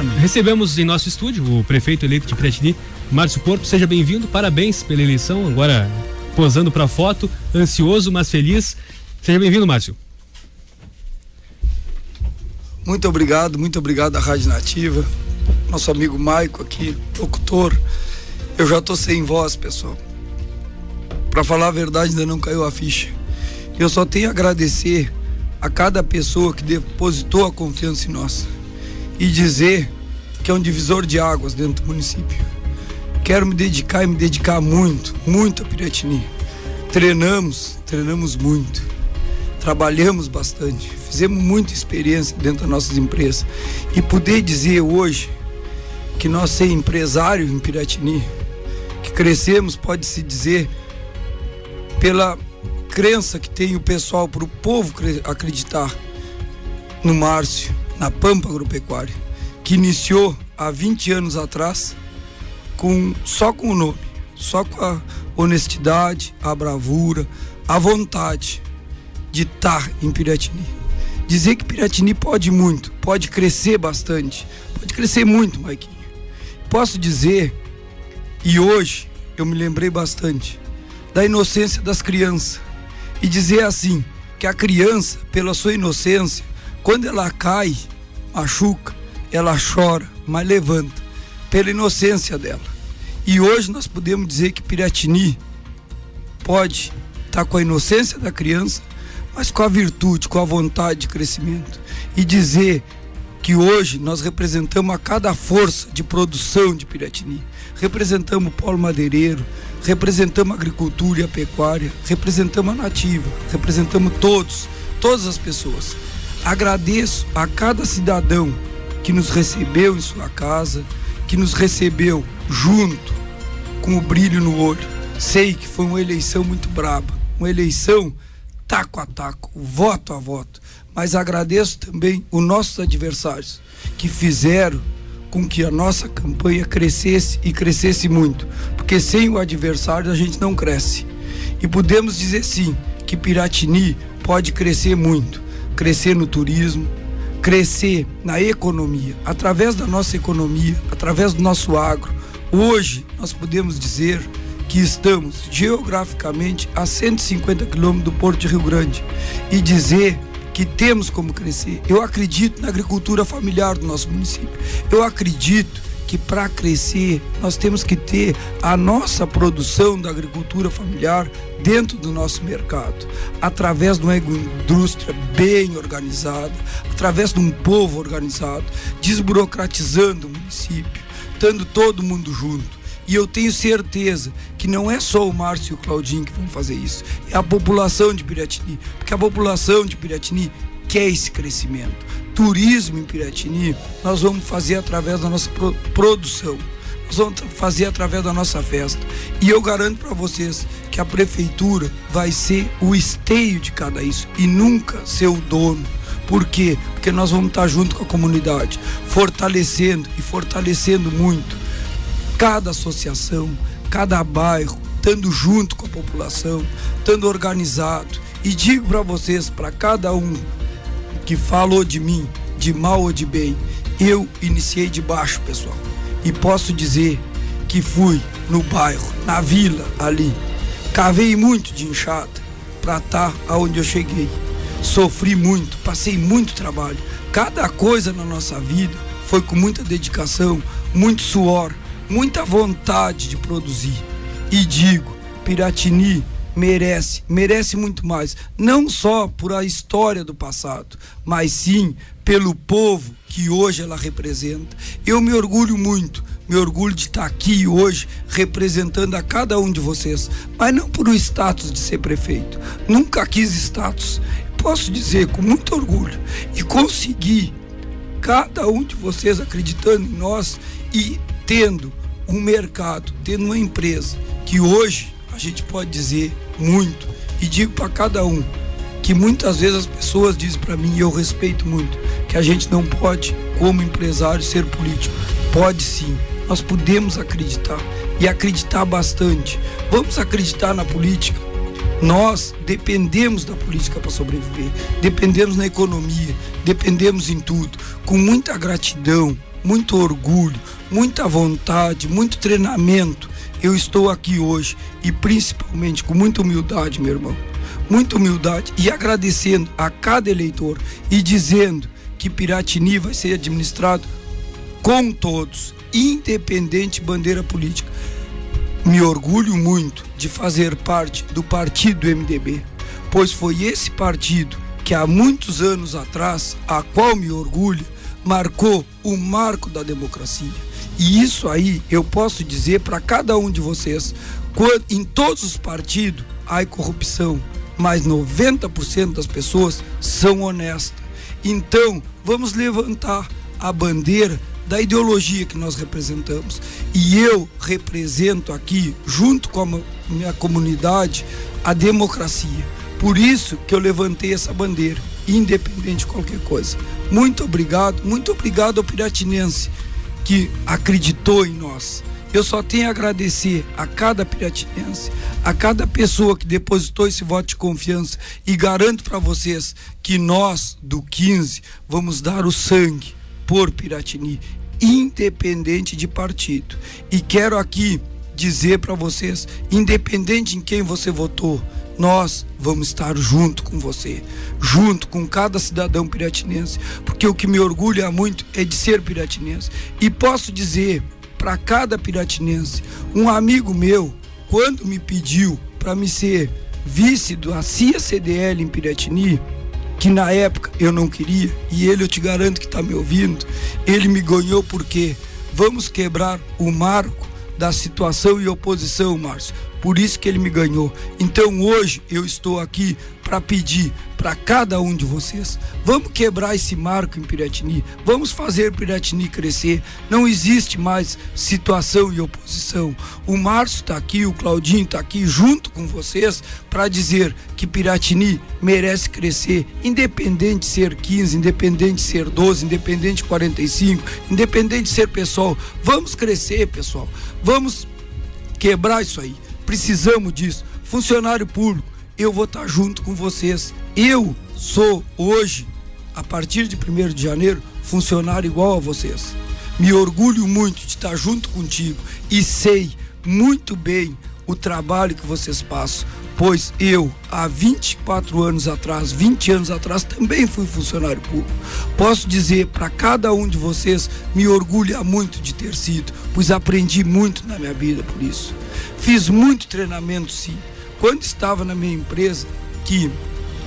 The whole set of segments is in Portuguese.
Exatamente. Recebemos em nosso estúdio o prefeito eleito de Piratini, Márcio Porto. Seja bem-vindo, parabéns pela eleição. Agora posando para foto, ansioso, mas feliz. Seja bem-vindo, Márcio. Muito obrigado, muito obrigado à Rádio Nativa, nosso amigo Maico aqui, locutor. Eu já tô sem voz, pessoal. Para falar a verdade, ainda não caiu a ficha. Eu só tenho a agradecer a cada pessoa que depositou a confiança em nós e dizer que é um divisor de águas dentro do município. Quero me dedicar e me dedicar muito, muito a Piratini. Treinamos, treinamos muito. Trabalhamos bastante, fizemos muita experiência dentro das nossas empresas. E poder dizer hoje que nós ser empresário em Piratini, que crescemos, pode se dizer, pela crença que tem o pessoal para o povo acreditar no Márcio, na Pampa Agropecuária, que iniciou há 20 anos atrás com só com o nome, só com a honestidade, a bravura, a vontade de estar em Piratini. Dizer que Piratini pode muito, pode crescer bastante, pode crescer muito, Maiquinho. Posso dizer, e hoje eu me lembrei bastante, da inocência das crianças. E dizer assim, que a criança, pela sua inocência, quando ela cai, machuca, ela chora, mas levanta, pela inocência dela. E hoje nós podemos dizer que Piratini pode estar tá com a inocência da criança, mas com a virtude, com a vontade de crescimento. E dizer que hoje nós representamos a cada força de produção de Piratini. Representamos o polo madeireiro, representamos a agricultura e a pecuária, representamos a nativa, representamos todos, todas as pessoas. Agradeço a cada cidadão que nos recebeu em sua casa, que nos recebeu junto, com o brilho no olho. Sei que foi uma eleição muito braba, uma eleição taco a taco, voto a voto. Mas agradeço também os nossos adversários que fizeram com que a nossa campanha crescesse e crescesse muito, porque sem o adversário a gente não cresce. E podemos dizer sim que Piratini pode crescer muito, crescer no turismo, crescer na economia, através da nossa economia, através do nosso agro. Hoje nós podemos dizer que estamos geograficamente a 150 quilômetros do Porto de Rio Grande e dizer que temos como crescer. Eu acredito na agricultura familiar do nosso município. Eu acredito que para crescer nós temos que ter a nossa produção da agricultura familiar dentro do nosso mercado, através de uma indústria bem organizada, através de um povo organizado, desburocratizando o município, estando todo mundo junto. E eu tenho certeza que não é só o Márcio e o Claudinho que vão fazer isso, é a população de Piratini, porque a população de Piratini quer esse crescimento turismo em Piratini, nós vamos fazer através da nossa produção. Nós vamos fazer através da nossa festa. E eu garanto para vocês que a prefeitura vai ser o esteio de cada isso e nunca ser o dono. Por quê? Porque nós vamos estar junto com a comunidade, fortalecendo e fortalecendo muito cada associação, cada bairro, estando junto com a população, estando organizado. E digo para vocês, para cada um que falou de mim, de mal ou de bem, eu iniciei de baixo, pessoal. E posso dizer que fui no bairro, na vila ali. Cavei muito de enxada para estar tá aonde eu cheguei. Sofri muito, passei muito trabalho. Cada coisa na nossa vida foi com muita dedicação, muito suor, muita vontade de produzir. E digo, Piratini merece, merece muito mais, não só por a história do passado, mas sim pelo povo que hoje ela representa. Eu me orgulho muito, me orgulho de estar aqui hoje representando a cada um de vocês, mas não por o status de ser prefeito. Nunca quis status. Posso dizer com muito orgulho e conseguir cada um de vocês acreditando em nós e tendo um mercado, tendo uma empresa que hoje gente pode dizer muito e digo para cada um que muitas vezes as pessoas dizem para mim e eu respeito muito que a gente não pode como empresário ser político. Pode sim. Nós podemos acreditar e acreditar bastante. Vamos acreditar na política. Nós dependemos da política para sobreviver, dependemos na economia, dependemos em tudo. Com muita gratidão, muito orgulho, muita vontade, muito treinamento, eu estou aqui hoje e principalmente com muita humildade, meu irmão. Muita humildade e agradecendo a cada eleitor e dizendo que Piratini vai ser administrado com todos, independente bandeira política. Me orgulho muito de fazer parte do partido MDB, pois foi esse partido que há muitos anos atrás, a qual me orgulho, marcou o marco da democracia. E isso aí eu posso dizer para cada um de vocês, em todos os partidos há corrupção, mas 90% das pessoas são honestas. Então, vamos levantar a bandeira da ideologia que nós representamos. E eu represento aqui, junto com a minha comunidade, a democracia. Por isso que eu levantei essa bandeira, independente de qualquer coisa. Muito obrigado, muito obrigado ao Piratinense que acreditou em nós. Eu só tenho a agradecer a cada piratinense, a cada pessoa que depositou esse voto de confiança e garanto para vocês que nós do 15 vamos dar o sangue por Piratini independente de partido. E quero aqui dizer para vocês, independente em quem você votou, nós vamos estar junto com você, junto com cada cidadão piratinense, porque o que me orgulha muito é de ser piratinense. E posso dizer para cada piratinense, um amigo meu, quando me pediu para me ser vice da CIA CDL em Piratini, que na época eu não queria, e ele eu te garanto que está me ouvindo, ele me ganhou porque vamos quebrar o marco da situação e oposição, Márcio. Por isso que ele me ganhou. Então hoje eu estou aqui para pedir para cada um de vocês. Vamos quebrar esse marco em Piratini. Vamos fazer Piratini crescer. Não existe mais situação e oposição. O Márcio está aqui, o Claudinho está aqui junto com vocês para dizer que Piratini merece crescer, independente de ser 15, independente de ser 12, independente de 45, independente de ser pessoal. Vamos crescer, pessoal. Vamos quebrar isso aí. Precisamos disso. Funcionário público, eu vou estar junto com vocês. Eu sou hoje, a partir de 1 de janeiro, funcionário igual a vocês. Me orgulho muito de estar junto contigo e sei muito bem o trabalho que vocês passam, pois eu, há 24 anos atrás, 20 anos atrás, também fui funcionário público. Posso dizer para cada um de vocês, me orgulha muito de ter sido, pois aprendi muito na minha vida por isso. Fiz muito treinamento, sim quando estava na minha empresa, que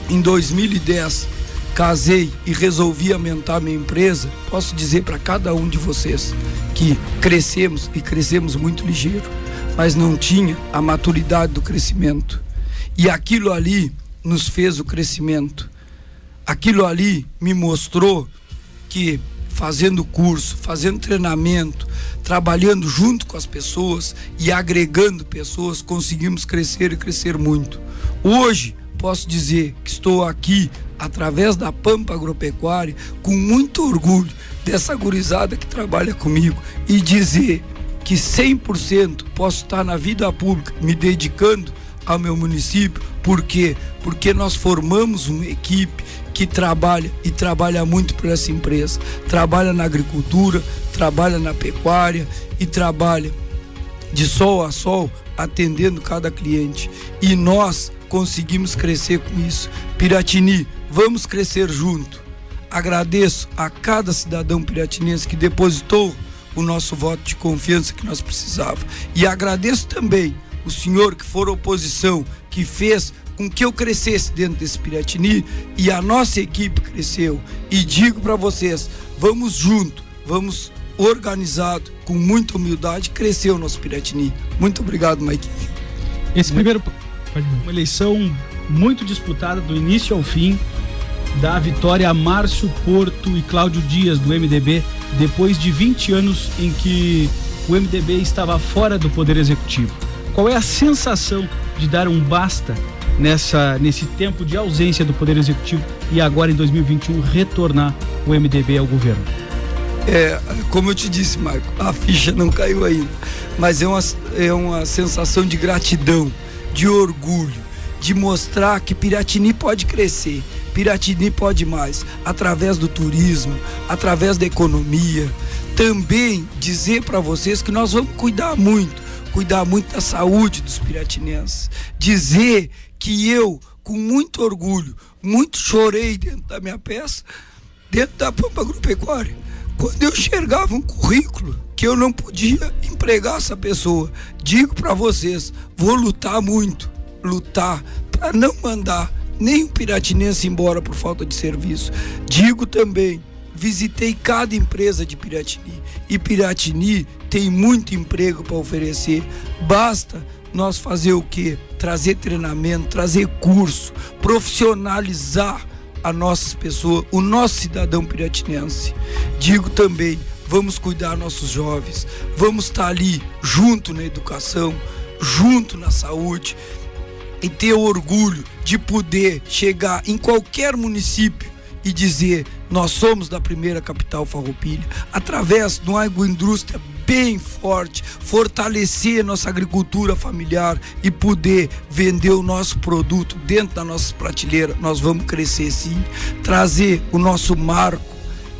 em 2010 casei e resolvi aumentar minha empresa, posso dizer para cada um de vocês que crescemos e crescemos muito ligeiro, mas não tinha a maturidade do crescimento. E aquilo ali nos fez o crescimento. Aquilo ali me mostrou que fazendo curso, fazendo treinamento, trabalhando junto com as pessoas e agregando pessoas, conseguimos crescer e crescer muito. Hoje, posso dizer que estou aqui através da Pampa Agropecuária com muito orgulho dessa gurizada que trabalha comigo e dizer que 100% posso estar na vida pública me dedicando ao meu município, por quê? Porque nós formamos uma equipe que trabalha e trabalha muito para essa empresa. Trabalha na agricultura, trabalha na pecuária e trabalha de sol a sol atendendo cada cliente. E nós conseguimos crescer com isso. Piratini, vamos crescer junto. Agradeço a cada cidadão piratinense que depositou o nosso voto de confiança que nós precisávamos. E agradeço também o senhor que for oposição, que fez com que eu crescesse dentro desse Piratini e a nossa equipe cresceu. E digo para vocês, vamos junto, vamos organizado, com muita humildade, crescer o nosso Piratini. Muito obrigado, Mike. Esse primeiro uma eleição muito disputada do início ao fim, da vitória a Márcio Porto e Cláudio Dias do MDB, depois de 20 anos em que o MDB estava fora do poder executivo. Qual é a sensação de dar um basta nessa, nesse tempo de ausência do Poder Executivo e agora em 2021 retornar o MDB ao governo? É, como eu te disse, Marco, a ficha não caiu ainda, mas é uma, é uma sensação de gratidão, de orgulho, de mostrar que Piratini pode crescer, Piratini pode mais, através do turismo, através da economia, também dizer para vocês que nós vamos cuidar muito, cuidar muito da saúde dos piratinenses. Dizer que eu, com muito orgulho, muito chorei dentro da minha peça, dentro da Pampa Agropecuária, quando eu enxergava um currículo que eu não podia empregar essa pessoa. Digo para vocês, vou lutar muito, lutar para não mandar nenhum piratinense embora por falta de serviço. Digo também, visitei cada empresa de Piratini e Piratini tem muito emprego para oferecer. Basta nós fazer o que? Trazer treinamento, trazer curso, profissionalizar as nossas pessoas, o nosso cidadão piratinense. Digo também, vamos cuidar nossos jovens, vamos estar ali junto na educação, junto na saúde e ter orgulho de poder chegar em qualquer município e dizer nós somos da primeira capital farroupilha. Através de uma agroindústria bem forte, fortalecer nossa agricultura familiar e poder vender o nosso produto dentro da nossa prateleira, nós vamos crescer sim, trazer o nosso marco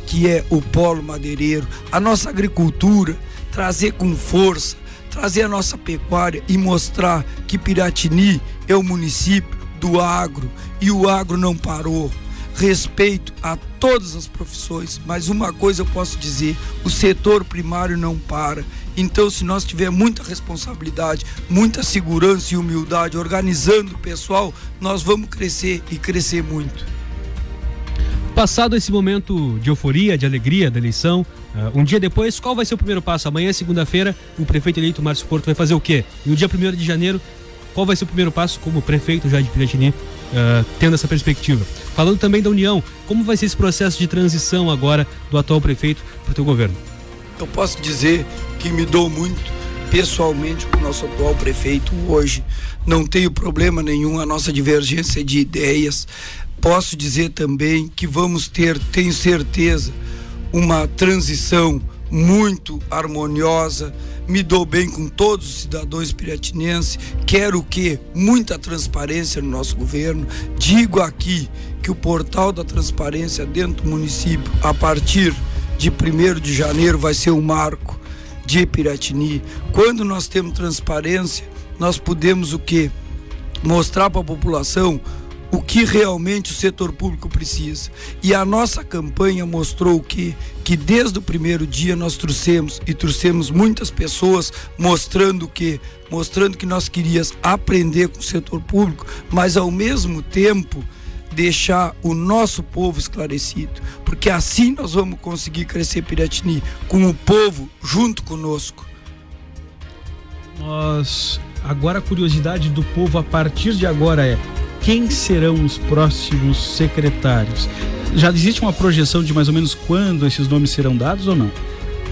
que é o polo madeireiro, a nossa agricultura, trazer com força, trazer a nossa pecuária e mostrar que Piratini é o município do agro e o agro não parou respeito a todas as profissões, mas uma coisa eu posso dizer: o setor primário não para. Então, se nós tivermos muita responsabilidade, muita segurança e humildade, organizando o pessoal, nós vamos crescer e crescer muito. Passado esse momento de euforia, de alegria da eleição, uh, um dia depois, qual vai ser o primeiro passo? Amanhã, segunda-feira, o prefeito eleito Márcio Porto vai fazer o quê? E no dia 1 de janeiro, qual vai ser o primeiro passo como prefeito já de Piratini, uh, tendo essa perspectiva? Falando também da União, como vai ser esse processo de transição agora do atual prefeito para o teu governo? Eu posso dizer que me dou muito pessoalmente com o nosso atual prefeito hoje. Não tenho problema nenhum, a nossa divergência de ideias. Posso dizer também que vamos ter, tenho certeza, uma transição muito harmoniosa me dou bem com todos os cidadãos piratinenses, quero que muita transparência no nosso governo. Digo aqui que o portal da transparência dentro do município, a partir de 1 de janeiro, vai ser um marco de Piratini. Quando nós temos transparência, nós podemos o que? Mostrar para a população o que realmente o setor público precisa. E a nossa campanha mostrou que que desde o primeiro dia nós trouxemos e trouxemos muitas pessoas mostrando que mostrando que nós queríamos aprender com o setor público, mas ao mesmo tempo deixar o nosso povo esclarecido, porque assim nós vamos conseguir crescer Piratini com o povo junto conosco. Nós agora a curiosidade do povo a partir de agora é quem serão os próximos secretários? Já existe uma projeção de mais ou menos quando esses nomes serão dados ou não?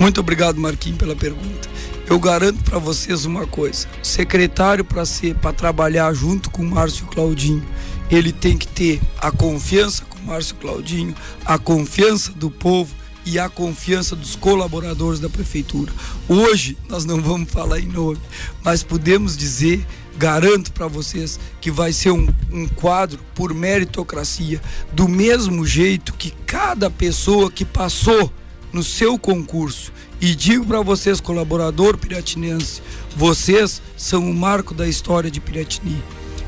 Muito obrigado, Marquinhos, pela pergunta. Eu garanto para vocês uma coisa: secretário para ser para trabalhar junto com o Márcio Claudinho, ele tem que ter a confiança com o Márcio Claudinho, a confiança do povo e a confiança dos colaboradores da prefeitura. Hoje nós não vamos falar em nome, mas podemos dizer garanto para vocês que vai ser um, um quadro por meritocracia, do mesmo jeito que cada pessoa que passou no seu concurso. E digo para vocês, colaborador piratinense, vocês são o marco da história de Piratini.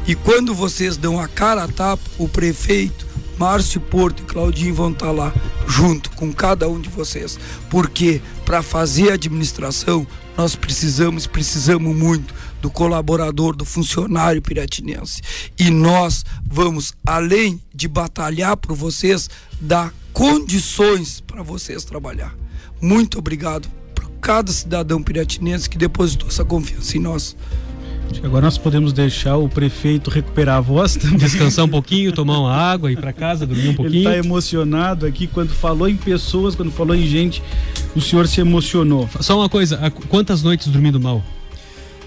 E quando vocês dão a cara a tapa, o prefeito, Márcio Porto e Claudinho vão estar tá lá junto com cada um de vocês. Porque para fazer a administração, nós precisamos, precisamos muito do colaborador, do funcionário piratinense. E nós vamos, além de batalhar por vocês, dar condições para vocês trabalhar. Muito obrigado por cada cidadão piratinense que depositou essa confiança em nós. Agora nós podemos deixar o prefeito recuperar a voz também. Descansar um pouquinho, tomar uma água, ir para casa, dormir um pouquinho. Ele está emocionado aqui quando falou em pessoas, quando falou em gente, o senhor se emocionou. Só uma coisa, quantas noites dormindo mal?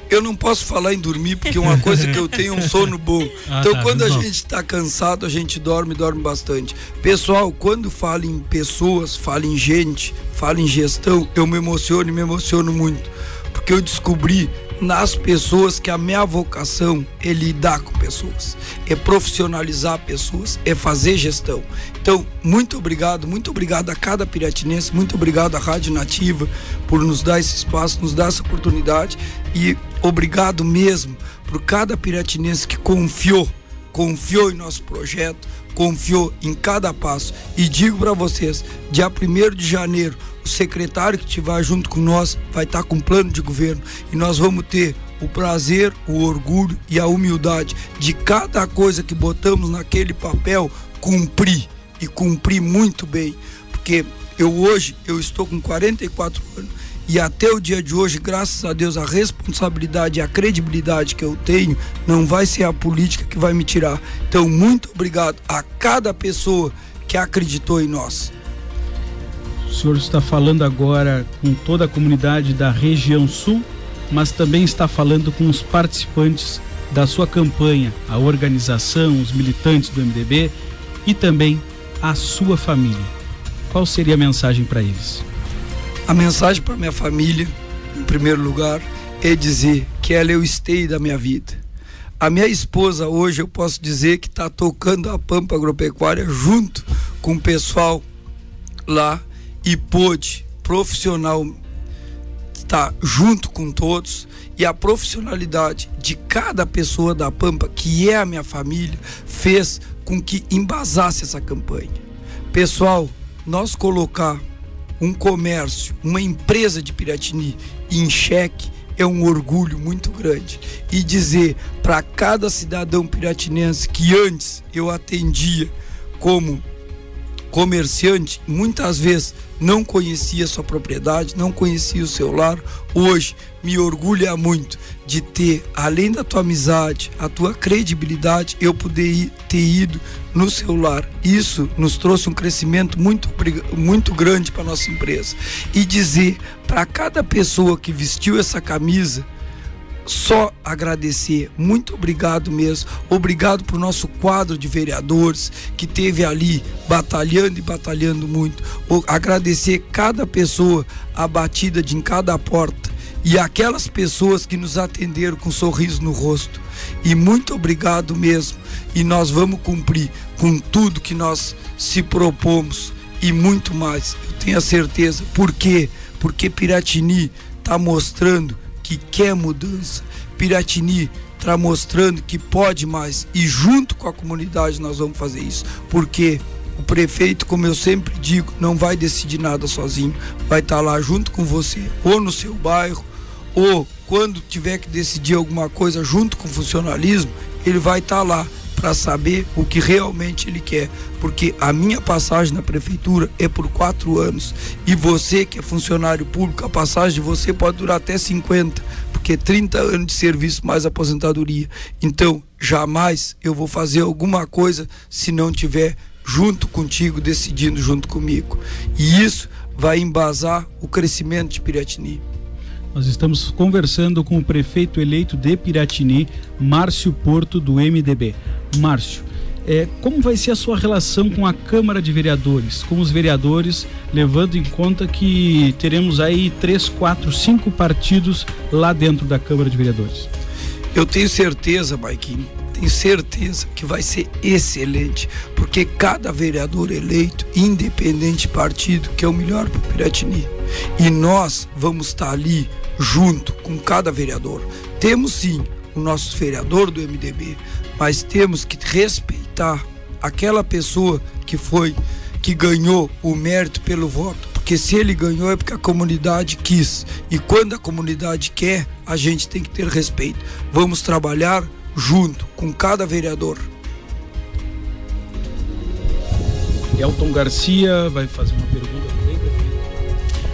eu não posso falar em dormir porque uma coisa que eu tenho é um sono bom. Ah, então tá, quando a bom. gente está cansado, a gente dorme, dorme bastante. Pessoal, quando fala em pessoas, fala em gente, fala em gestão, eu me emociono e me emociono muito. Porque eu descobri nas pessoas que a minha vocação é lidar com pessoas, é profissionalizar pessoas, é fazer gestão. Então, muito obrigado, muito obrigado a cada piratinense, muito obrigado à Rádio Nativa por nos dar esse espaço, nos dar essa oportunidade e obrigado mesmo por cada piratinense que confiou, confiou em nosso projeto, confiou em cada passo. E digo para vocês, dia 1 de janeiro, o secretário que estiver junto com nós vai estar com plano de governo e nós vamos ter o prazer, o orgulho e a humildade de cada coisa que botamos naquele papel cumprir e cumprir muito bem, porque eu hoje eu estou com 44 anos e até o dia de hoje, graças a Deus, a responsabilidade e a credibilidade que eu tenho não vai ser a política que vai me tirar. Então, muito obrigado a cada pessoa que acreditou em nós. O senhor está falando agora com toda a comunidade da região sul, mas também está falando com os participantes da sua campanha, a organização, os militantes do MDB e também a sua família. Qual seria a mensagem para eles? A mensagem para minha família, em primeiro lugar, é dizer que ela é o esteio da minha vida. A minha esposa hoje eu posso dizer que está tocando a Pampa Agropecuária junto com o pessoal lá e pôde profissional estar junto com todos e a profissionalidade de cada pessoa da Pampa, que é a minha família, fez com que embasasse essa campanha. Pessoal, nós colocar um comércio, uma empresa de Piratini em xeque é um orgulho muito grande. E dizer para cada cidadão piratinense que antes eu atendia como comerciante, muitas vezes não conhecia sua propriedade, não conhecia o seu lar. Hoje me orgulha muito de ter, além da tua amizade, a tua credibilidade, eu poder ir, ter ido no seu lar. Isso nos trouxe um crescimento muito, muito grande para nossa empresa. E dizer para cada pessoa que vestiu essa camisa, só agradecer. Muito obrigado mesmo. Obrigado para o nosso quadro de vereadores que teve ali batalhando e batalhando muito. Agradecer cada pessoa abatida de em cada porta e aquelas pessoas que nos atenderam com um sorriso no rosto. E muito obrigado mesmo. E nós vamos cumprir com tudo que nós se propomos e muito mais. Eu tenho a certeza. Por quê? Porque Piratini está mostrando que quer mudança. Piratini está mostrando que pode mais. E junto com a comunidade nós vamos fazer isso, porque o prefeito, como eu sempre digo, não vai decidir nada sozinho, vai estar tá lá junto com você, ou no seu bairro, ou quando tiver que decidir alguma coisa junto com o funcionalismo, ele vai estar tá lá para saber o que realmente ele quer. Porque a minha passagem na prefeitura é por quatro anos. E você que é funcionário público, a passagem de você pode durar até 50, porque 30 anos de serviço mais aposentadoria. Então, jamais eu vou fazer alguma coisa se não tiver junto contigo, decidindo junto comigo. E isso vai embasar o crescimento de Piratini. Nós estamos conversando com o prefeito eleito de Piratini, Márcio Porto, do MDB. Márcio, é, como vai ser a sua relação com a Câmara de Vereadores, com os vereadores, levando em conta que teremos aí três, quatro, cinco partidos lá dentro da Câmara de Vereadores? Eu tenho certeza, Maiquinho, tenho certeza que vai ser excelente, porque cada vereador eleito, independente partido, que é o melhor para o Piratini. E nós vamos estar ali junto com cada vereador. Temos sim o nosso vereador do MDB, mas temos que respeitar aquela pessoa que foi que ganhou o mérito pelo voto, porque se ele ganhou é porque a comunidade quis. E quando a comunidade quer, a gente tem que ter respeito. Vamos trabalhar junto com cada vereador. Elton Garcia vai fazer uma pergunta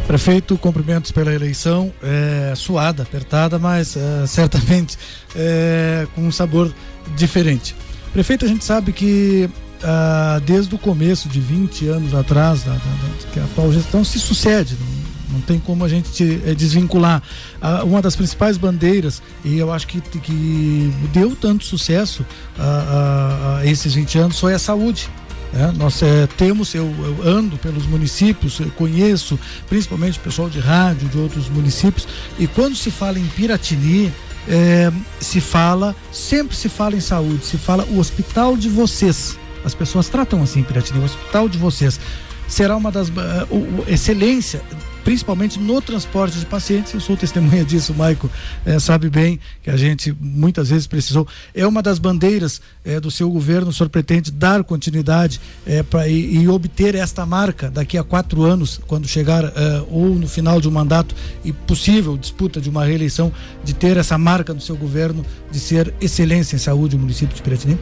prefeito. Cumprimentos pela eleição, é, suada, apertada, mas é, certamente é, com um sabor diferente. Prefeito, a gente sabe que ah, desde o começo de 20 anos atrás, da, da, da, que a atual gestão se sucede, não, não tem como a gente te, é, desvincular. Ah, uma das principais bandeiras, e eu acho que, que deu tanto sucesso a, a, a esses 20 anos, foi a saúde É, nós é, temos, eu, eu, ando pelos municípios, conheço principalmente o pessoal de rádio de outros municípios, e quando se fala em Piratini, é, se fala, sempre se fala em saúde, se fala o hospital de vocês. As pessoas tratam assim Piratini, o hospital de vocês. Será uma das. Uh, excelência principalmente no transporte de pacientes. Eu sou testemunha disso, Maico é, sabe bem que a gente muitas vezes precisou. É uma das bandeiras é, do seu governo, o senhor pretende dar continuidade é, pra, e, e, obter esta marca daqui a quatro anos, quando chegar ou no final de um mandato e possível disputa de uma reeleição, de ter essa marca do seu governo de ser excelência em saúde o município de Piratini?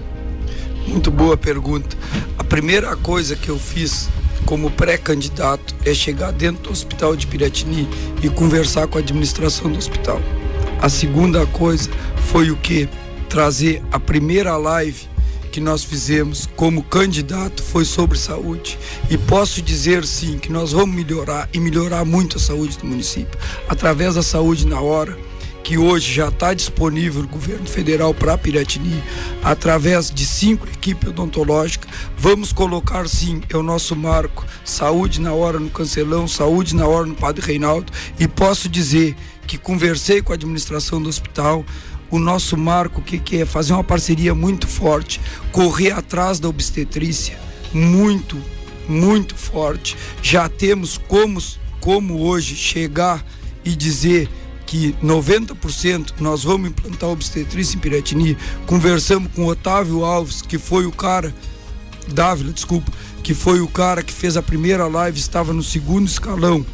Muito boa pergunta. A primeira coisa que eu fiz como pré-candidato é chegar dentro do hospital de Piratini e conversar com a administração do hospital. A segunda coisa foi o que? Trazer a primeira live que nós fizemos como candidato foi sobre saúde. E posso dizer sim que nós vamos melhorar e melhorar muito a saúde do município através da saúde na hora que hoje já está disponível no governo federal para Piratini, através de cinco equipes odontológicas. Vamos colocar sim, é o nosso marco, saúde na hora no Cancelão, saúde na hora no Padre Reinaldo. E posso dizer que conversei com a administração do hospital, o nosso marco, que, que é fazer uma parceria muito forte, correr atrás da obstetrícia, muito, muito forte. Já temos como, como hoje chegar e dizer que 90% nós vamos implantar obstetrícia em Piratini. Conversamos com Otávio Alves, que foi o cara, Dávila, desculpa, que foi o cara que fez a primeira live, estava no segundo escalão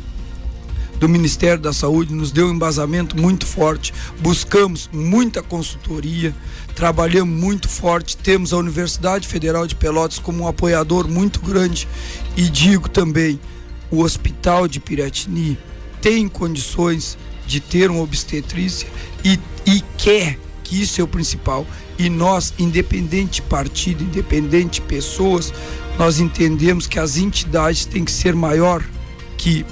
do Ministério da Saúde, nos deu um embasamento muito forte. Buscamos muita consultoria, trabalhamos muito forte. Temos a Universidade Federal de Pelotas como um apoiador muito grande. E digo também: o Hospital de Piratini tem condições de ter uma obstetrícia e, e quer que isso é o principal. E nós, independente partido, independente pessoas, nós entendemos que as entidades têm que ser maior que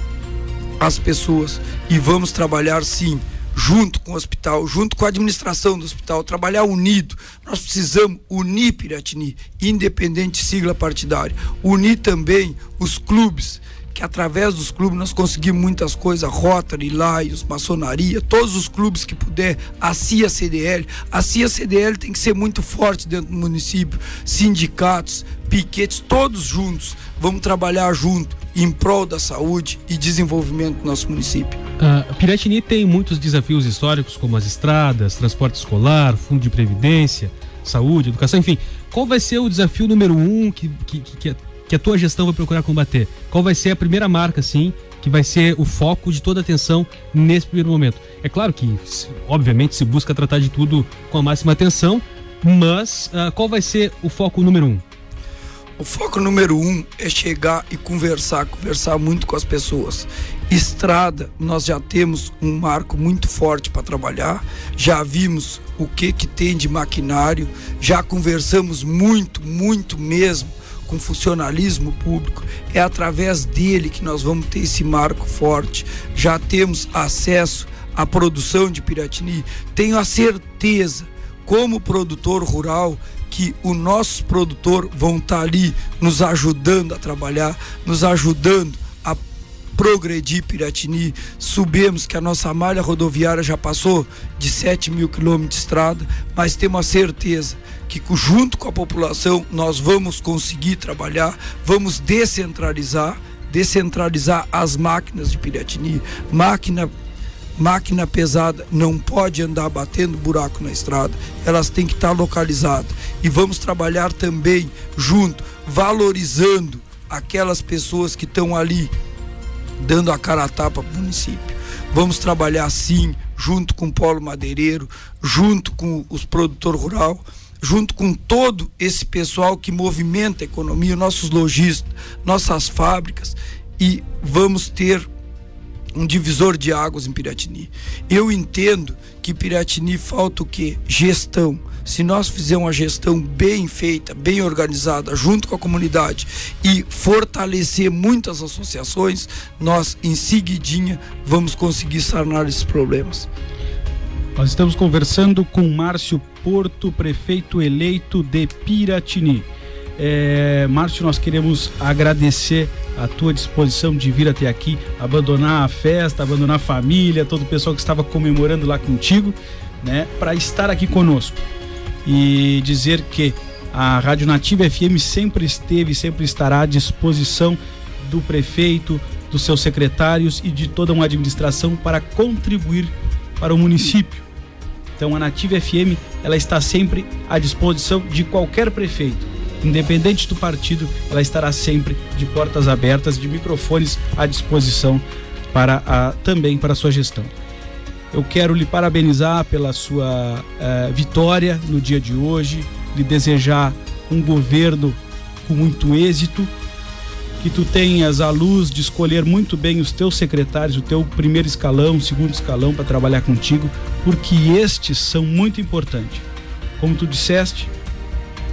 as pessoas e vamos trabalhar sim junto com o hospital, junto com a administração do hospital, trabalhar unido. Nós precisamos unir Piratini, independente sigla partidária, unir também os clubes, que através dos clubes nós conseguimos muitas coisas, Rotary, Laios, maçonaria, todos os clubes que puder, a CIA CDL. A CIA CDL tem que ser muito forte dentro do município, sindicatos, piquetes, todos juntos. Vamos trabalhar junto em prol da saúde e desenvolvimento do nosso município. Uh, Piratini tem muitos desafios históricos, como as estradas, transporte escolar, fundo de previdência, saúde, educação, enfim. Qual vai ser o desafio número um que, que, que que a tua gestão vai procurar combater? Qual vai ser a primeira marca, assim, que vai ser o foco de toda a atenção nesse primeiro momento? É claro que, obviamente, se busca tratar de tudo com a máxima atenção, mas uh, qual vai ser o foco número um? O foco número um é chegar e conversar, conversar muito com as pessoas. Estrada, nós já temos um marco muito forte para trabalhar, já vimos o que, que tem de maquinário, já conversamos muito, muito mesmo com funcionalismo público, é através dele que nós vamos ter esse marco forte. Já temos acesso à produção de Piratini. Tenho a certeza, como produtor rural, que os nossos produtores vão estar ali nos ajudando a trabalhar, nos ajudando progredir Piratini. Subimos que a nossa malha rodoviária já passou de 7 mil quilômetros de estrada, mas temos a certeza que junto com a população nós vamos conseguir trabalhar, vamos descentralizar, descentralizar as máquinas de Piratini. Máquina máquina pesada não pode andar batendo buraco na estrada, elas têm que estar localizadas. E vamos trabalhar também junto, valorizando aquelas pessoas que estão ali dando a cara a tapa para o município. Vamos trabalhar sim, junto com o polo madeireiro, junto com os produtores rural junto com todo esse pessoal que movimenta a economia, nossos lojistas, nossas fábricas, e vamos ter um divisor de águas em Piratini. Eu entendo que Piratini falta o quê? Gestão. Se nós fizermos uma gestão bem feita, bem organizada, junto com a comunidade e fortalecer muitas associações, nós em seguidinha vamos conseguir sanar esses problemas. Nós estamos conversando com Márcio Porto, prefeito eleito de Piratini. É, Márcio, nós queremos agradecer a tua disposição de vir até aqui, abandonar a festa, abandonar a família, todo o pessoal que estava comemorando lá contigo, né, para estar aqui conosco e dizer que a Rádio Nativa FM sempre esteve, sempre estará à disposição do prefeito, dos seus secretários e de toda uma administração para contribuir para o município. Então a Nativa FM ela está sempre à disposição de qualquer prefeito, independente do partido, ela estará sempre de portas abertas, de microfones à disposição para a, também para a sua gestão. Eu quero lhe parabenizar pela sua uh, vitória no dia de hoje, lhe desejar um governo com muito êxito que tu tenhas a luz de escolher muito bem os teus secretários, o teu primeiro escalão, segundo escalão para trabalhar contigo, porque estes são muito importantes. Como tu disseste,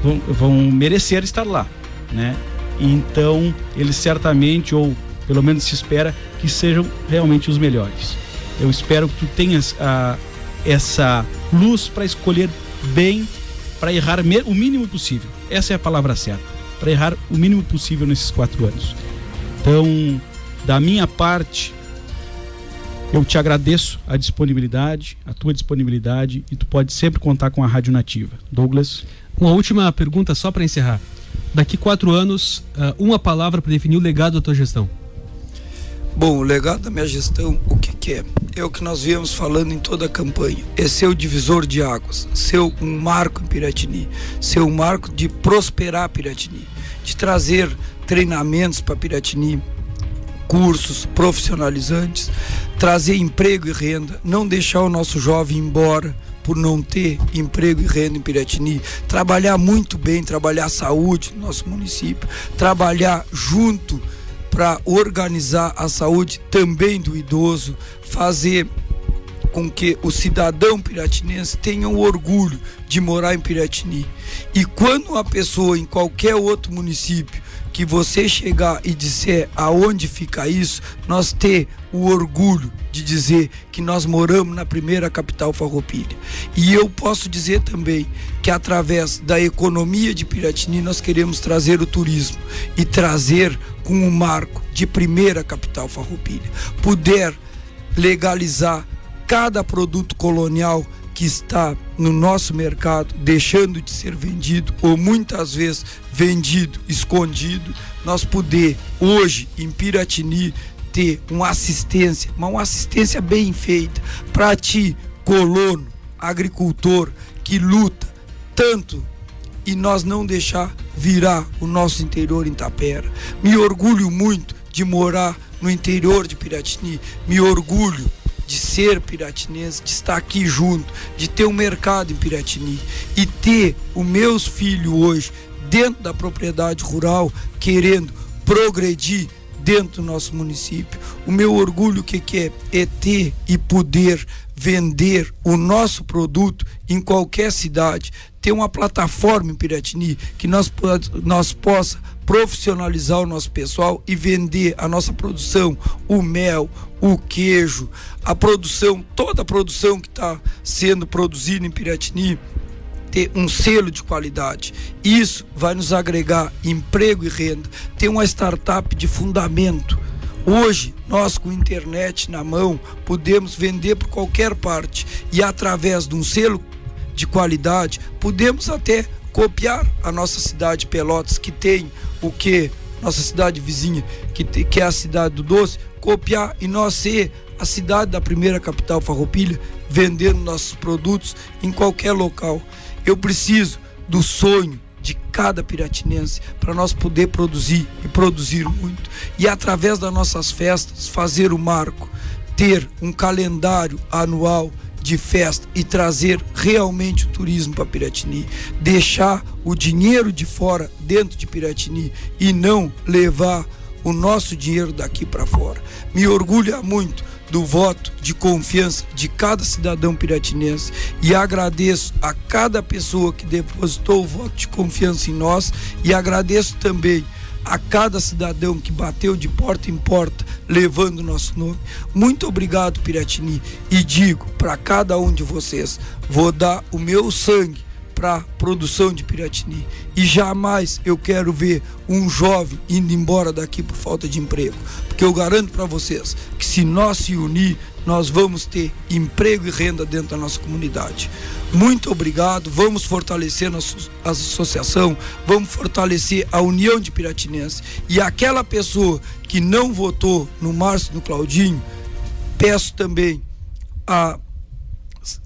vão, vão merecer estar lá, né? Então, eles certamente, ou pelo menos se espera, que sejam realmente os melhores. Eu espero que tu tenhas a, essa luz para escolher bem, para errar o mínimo possível. Essa é a palavra certa para errar o mínimo possível nesses quatro anos. Então, da minha parte, eu te agradeço a disponibilidade, a tua disponibilidade e tu pode sempre contar com a Rádio Nativa. Douglas? Uma última pergunta só para encerrar. Daqui quatro anos, uh, uma palavra para definir o legado da tua gestão. Bom, o legado da minha gestão, o que, que, é? É o que nós viemos falando em toda a campanha. É ser o divisor de águas, ser um marco em Piratini, ser um marco de prosperar Piratini de trazer treinamentos para Piratini, cursos profissionalizantes, trazer emprego e renda, não deixar o nosso jovem embora por não ter emprego e renda em Piratini, trabalhar muito bem, trabalhar a saúde no nosso município, trabalhar junto para organizar a saúde também do idoso, fazer com que o cidadão piratinense tenha o orgulho de morar em Piratini. E quando uma pessoa em qualquer outro município que você chegar e disser aonde fica isso, nós ter o orgulho de dizer que nós moramos na primeira capital farroupilha. E eu posso dizer também que através da economia de Piratini nós queremos trazer o turismo e trazer com o marco de primeira capital farroupilha, puder legalizar cada produto colonial que está no nosso mercado deixando de ser vendido ou muitas vezes vendido, escondido, nós poder hoje em Piratini ter uma assistência, uma assistência bem feita para ti, colono, agricultor que luta tanto e nós não deixar virar o nosso interior em Tapera. Me orgulho muito de morar no interior de Piratini, me orgulho de ser piratinense, de estar aqui junto, de ter um mercado em Piratini e ter os meus filhos hoje dentro da propriedade rural querendo progredir dentro do nosso município. O meu orgulho que, que é, é ter e poder vender o nosso produto em qualquer cidade, ter uma plataforma em Piratini que nós, nós possa profissionalizar o nosso pessoal e vender a nossa produção, o mel, o queijo, a produção, toda a produção que está sendo produzida em Piratini, ter um selo de qualidade. Isso vai nos agregar emprego e renda. Ter uma startup de fundamento. Hoje, nós com internet na mão, podemos vender por qualquer parte e através de um selo de qualidade, podemos até copiar a nossa cidade Pelotas, que tem o que? Nossa cidade vizinha, que, que é a cidade do doce, copiar e nós ser a cidade da primeira capital farroupilha, vendendo nossos produtos em qualquer local. Eu preciso do sonho de cada piratinense para nós poder produzir e produzir muito. E através das nossas festas, fazer o marco, ter um calendário anual de festa e trazer realmente o turismo para Piratini, deixar o dinheiro de fora dentro de Piratini e não levar o nosso dinheiro daqui para fora. Me orgulha muito do voto de confiança de cada cidadão piratinense e agradeço a cada pessoa que depositou o voto de confiança em nós e agradeço também a cada cidadão que bateu de porta em porta levando o nosso nome. Muito obrigado, Piratini, e digo para cada um de vocês: vou dar o meu sangue para produção de Piratini. E jamais eu quero ver um jovem indo embora daqui por falta de emprego. Porque eu garanto para vocês que se nós se unir, nós vamos ter emprego e renda dentro da nossa comunidade. Muito obrigado. Vamos fortalecer a associação, vamos fortalecer a união de piratinenses. E aquela pessoa que não votou no Márcio no Claudinho, peço também a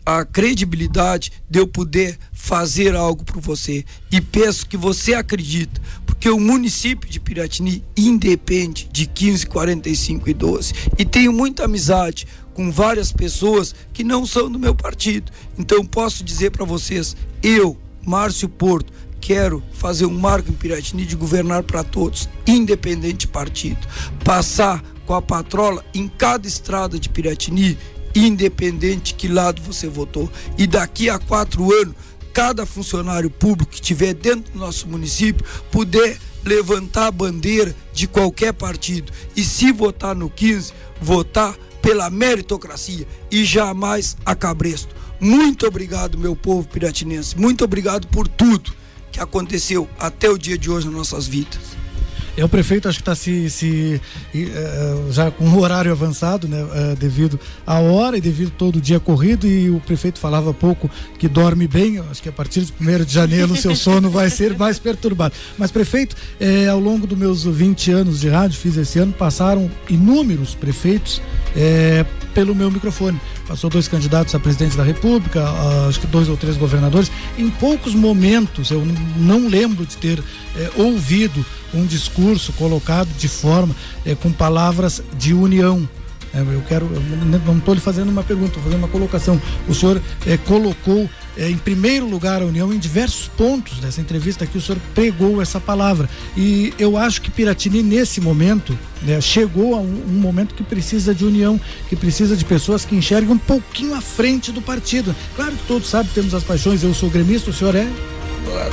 a credibilidade de eu poder fazer algo por você e peço que você acredita, porque o município de Piratini independe de 15, 45 e 12 e tenho muita amizade com várias pessoas que não são do meu partido. Então posso dizer para vocês, eu, Márcio Porto, quero fazer um marco em Piratini de governar para todos, independente de partido. Passar com a patrola em cada estrada de Piratini, independente que lado você votou. E daqui a quatro anos, cada funcionário público que estiver dentro do nosso município puder levantar a bandeira de qualquer partido. E se votar no 15, votar pela meritocracia e jamais a cabresto. Muito obrigado, meu povo piratinense. Muito obrigado por tudo que aconteceu até o dia de hoje nas nossas vidas. É, o prefeito acho que está se, se uh, já com um horário avançado, né, uh, devido à hora e devido todo o dia corrido. E o prefeito falava há pouco que dorme bem. Acho que a partir de 1 de janeiro o seu sono vai ser mais perturbado. Mas, prefeito, é, ao longo dos meus 20 anos de rádio, fiz esse ano, passaram inúmeros prefeitos é, pelo meu microfone. Passou dois candidatos a presidente da República, acho que dois ou três governadores. Em poucos momentos, eu não lembro de ter é, ouvido um discurso colocado de forma é, com palavras de união. É, eu quero, eu não estou lhe fazendo uma pergunta, estou fazendo uma colocação. O senhor colocou é, em primeiro lugar a União em diversos pontos dessa entrevista que o senhor pregou essa palavra. E eu acho que Piratini, nesse momento, né, chegou a um, um, momento que precisa de união, que precisa de pessoas que enxerguem um pouquinho à frente do partido. Claro que todos sabem, temos as paixões, eu sou gremista, o senhor é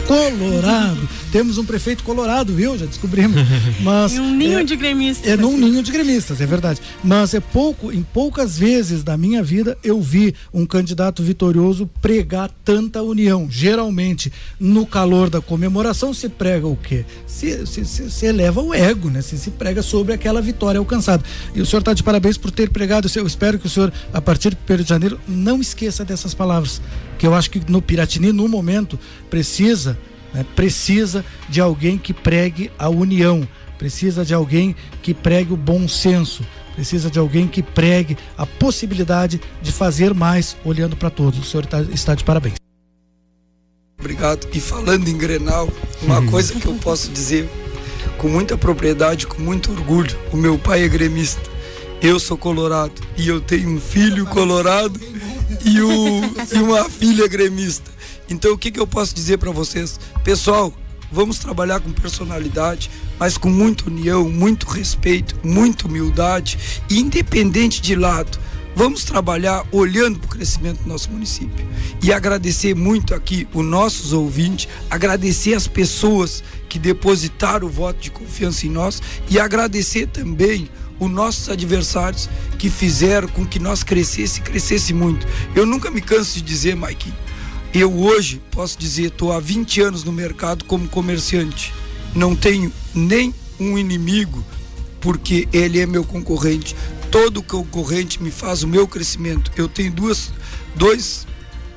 Colorado. Temos um prefeito colorado, viu? Já descobrimos. Mas e um ninho é, de gremistas. É num ninho de gremistas, é verdade. Mas é pouco, em poucas vezes da minha vida eu vi um candidato vitorioso pregar tanta união. Geralmente, no calor da comemoração, se prega o quê? Se, se, se, se eleva o ego, né? Se, se prega sobre aquela vitória alcançada. E o senhor está de parabéns por ter pregado. Eu espero que o senhor, a partir de 1 de janeiro, não esqueça dessas palavras que eu acho que no Piratini, no momento, precisa, né, precisa de alguém que pregue a união, precisa de alguém que pregue o bom senso, precisa de alguém que pregue a possibilidade de fazer mais olhando para todos. O senhor tá, está de parabéns. Obrigado. E falando em Grenal, uma uhum. coisa que eu posso dizer com muita propriedade, com muito orgulho, o meu pai é gremista. Eu sou colorado e eu tenho um filho colorado e, o, e uma filha gremista. Então o que, que eu posso dizer para vocês? Pessoal, vamos trabalhar com personalidade, mas com muita união, muito respeito, muita humildade, independente de lado. Vamos trabalhar olhando para o crescimento do nosso município. E agradecer muito aqui os nossos ouvintes, agradecer as pessoas que depositaram o voto de confiança em nós e agradecer também os nossos adversários que fizeram com que nós crescesse crescesse muito. Eu nunca me canso de dizer, Mike, eu hoje posso dizer, estou há 20 anos no mercado como comerciante. Não tenho nem um inimigo, porque ele é meu concorrente. Todo concorrente me faz o meu crescimento. Eu tenho duas, dois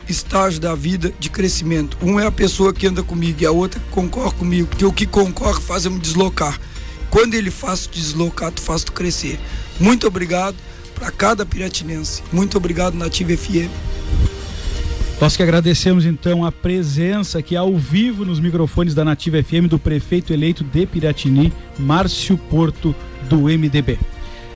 estágios da vida de crescimento. Um é a pessoa que anda comigo e a outra que concorre comigo, porque o que concorre faz eu me deslocar. Quando ele faz te deslocar, tu faz tu crescer. Muito obrigado para cada piratinense. Muito obrigado, Nativa FM. Nós que agradecemos então a presença aqui ao vivo nos microfones da Nativa FM do prefeito eleito de Piratini, Márcio Porto, do MDB.